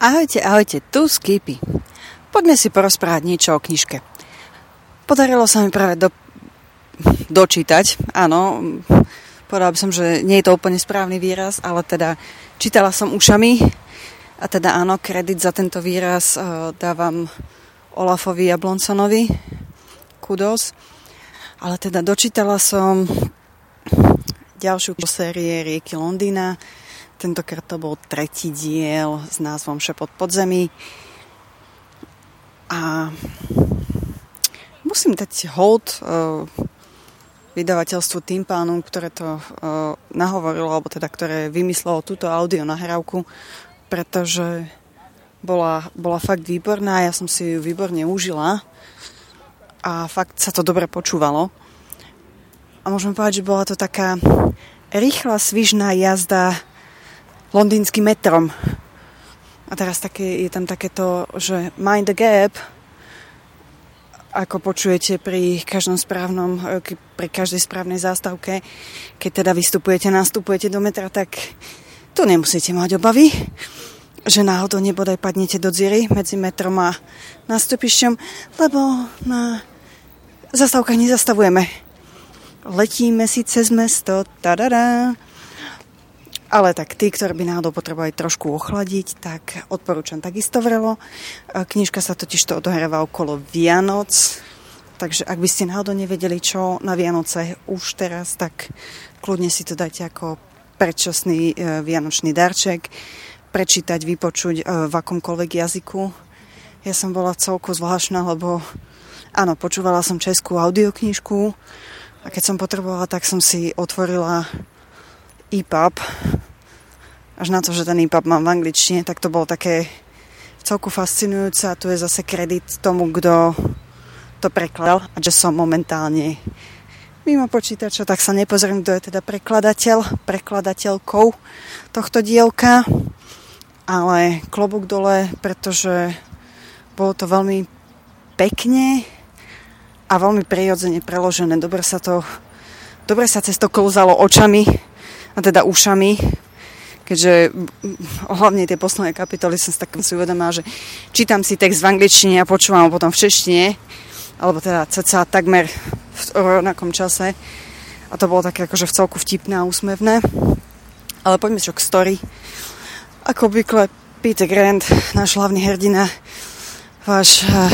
Ahojte, ahojte, tu Skipy. Poďme si porozprávať niečo o knižke. Podarilo sa mi práve do, dočítať, áno, povedala by som, že nie je to úplne správny výraz, ale teda čítala som ušami a teda áno, kredit za tento výraz uh, dávam Olafovi Jablonconovi, kudos. Ale teda dočítala som ďalšiu série Rieky Londýna, Tentokrát to bol tretí diel s názvom Šepot podzemí. A musím dať hold uh, vydavateľstvu Timpánu, ktoré to uh, nahovorilo, alebo teda ktoré vymyslelo túto audio nahrávku, pretože bola, bola fakt výborná, ja som si ju výborne užila a fakt sa to dobre počúvalo. A môžem povedať, že bola to taká rýchla, svižná jazda londýnskym metrom. A teraz také, je tam takéto, že mind the gap, ako počujete pri každom správnom, e, pri každej správnej zástavke, keď teda vystupujete, nastupujete do metra, tak tu nemusíte mať obavy, že náhodou nebodaj padnete do dziery medzi metrom a nástupišťom, lebo na zastávkach nezastavujeme. Letíme si cez mesto, tadada, ale tak tí, ktorí by náhodou potrebovali trošku ochladiť, tak odporúčam takisto vrelo. Knižka sa totiž to odohráva okolo Vianoc, takže ak by ste náhodou nevedeli, čo na Vianoce už teraz, tak kľudne si to dajte ako predčasný e, vianočný darček, prečítať, vypočuť e, v akomkoľvek jazyku. Ja som bola celku zvláštna, lebo áno, počúvala som českú audioknižku a keď som potrebovala, tak som si otvorila EPUB, až na to, že ten EPUB mám v angličtine, tak to bolo také celku fascinujúce a tu je zase kredit tomu, kto to prekladal a že som momentálne mimo počítača, tak sa nepozriem, kto je teda prekladateľ, prekladateľkou tohto dielka, ale klobúk dole, pretože bolo to veľmi pekne a veľmi prirodzene preložené. Dobre sa to, dobre sa cez to kouzalo očami, a teda ušami, keďže hlavne tie posledné kapitoly som si tak si uvedomila, že čítam si text v angličtine a počúvam ho potom v češtine, alebo teda cca takmer v rovnakom čase. A to bolo také akože v celku vtipné a úsmevné. Ale poďme čo k story. Ako obvykle Peter Grant, náš hlavný hrdina, váš uh,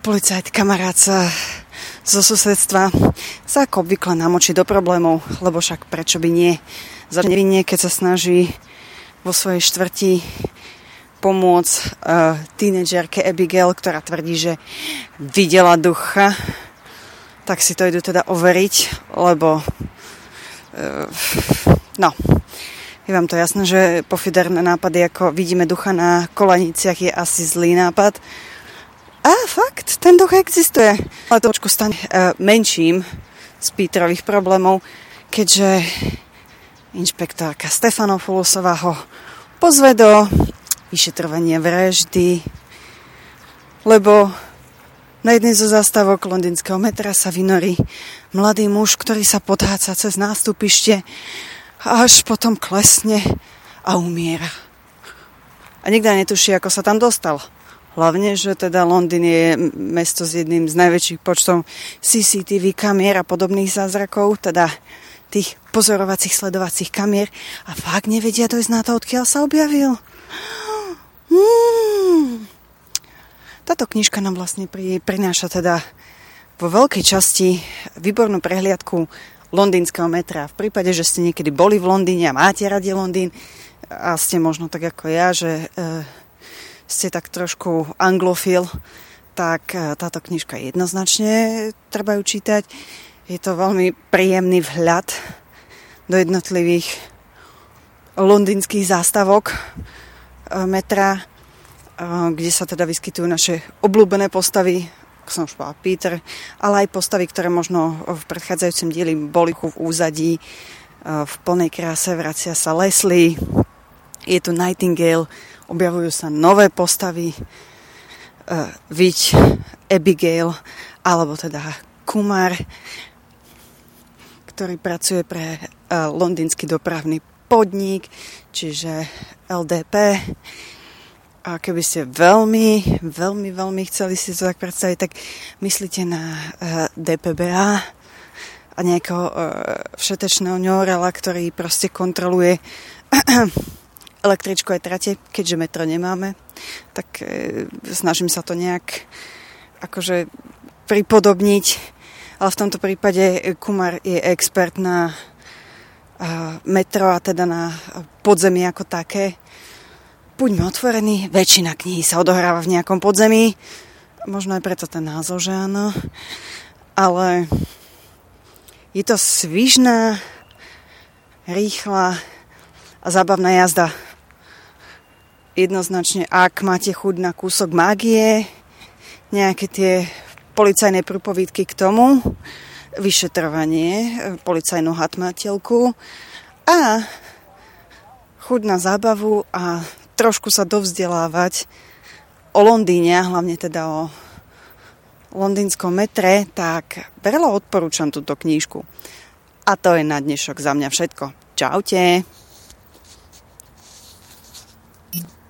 policajt, kamarát sa zo susedstva sa ako obvykle namočí do problémov, lebo však prečo by nie. Za nevinne, keď sa snaží vo svojej štvrti pomôcť uh, tínedžerke Abigail, ktorá tvrdí, že videla ducha, tak si to idú teda overiť, lebo uh, no, je vám to jasné, že pofiderné nápady, ako vidíme ducha na kolaniciach, je asi zlý nápad, a fakt, ten duch existuje. Ale to trošku stane uh, menším z Pítrových problémov, keďže inšpektorka Stefanopoulos,ová ho pozve do vyšetrovania vraždy, lebo na jednej zo zastávok londýnskeho metra sa vynorí mladý muž, ktorý sa podháca cez nástupište a až potom klesne a umiera. A nikto netuší, ako sa tam dostal. Hlavne, že teda Londýn je mesto s jedným z najväčších počtom CCTV kamier a podobných zázrakov, teda tých pozorovacích sledovacích kamier a fakt nevedia dojsť na to, odkiaľ sa objavil. Hmm. Táto knižka nám vlastne pri, prináša teda vo veľkej časti výbornú prehliadku londýnskeho metra. V prípade, že ste niekedy boli v Londýne a máte radi Londýn a ste možno tak ako ja, že e, ste tak trošku anglofil, tak e, táto knižka jednoznačne treba ju čítať. Je to veľmi príjemný vhľad do jednotlivých londýnskych zástavok e, metra, e, kde sa teda vyskytujú naše obľúbené postavy, som už povedala, Peter, ale aj postavy, ktoré možno v predchádzajúcom dieli boli v úzadí, v plnej kráse vracia sa Leslie, je tu Nightingale, objavujú sa nové postavy, uh, Viť, Abigail, alebo teda Kumar, ktorý pracuje pre uh, londýnsky dopravný podnik, čiže LDP. A keby ste veľmi, veľmi, veľmi chceli si to tak predstaviť, tak myslíte na uh, eh, DPBA a nejakého uh, všetečného ňorela, ktorý proste kontroluje električku aj trate, keďže metro nemáme, tak uh, snažím sa to nejak akože pripodobniť, ale v tomto prípade Kumar je expert na metro a teda na podzemie ako také. Buďme otvorení, väčšina kníh sa odohráva v nejakom podzemí, možno aj preto ten názov, že áno, ale je to svižná, rýchla a zábavná jazda. Jednoznačne, ak máte chuť na kúsok mágie, nejaké tie policajné prúpovídky k tomu, vyšetrovanie, policajnú hatmateľku a chuť na zábavu a trošku sa dovzdelávať o Londýne, hlavne teda o londýnskom metre, tak veľa odporúčam túto knížku. A to je na dnešok za mňa všetko. Čaute!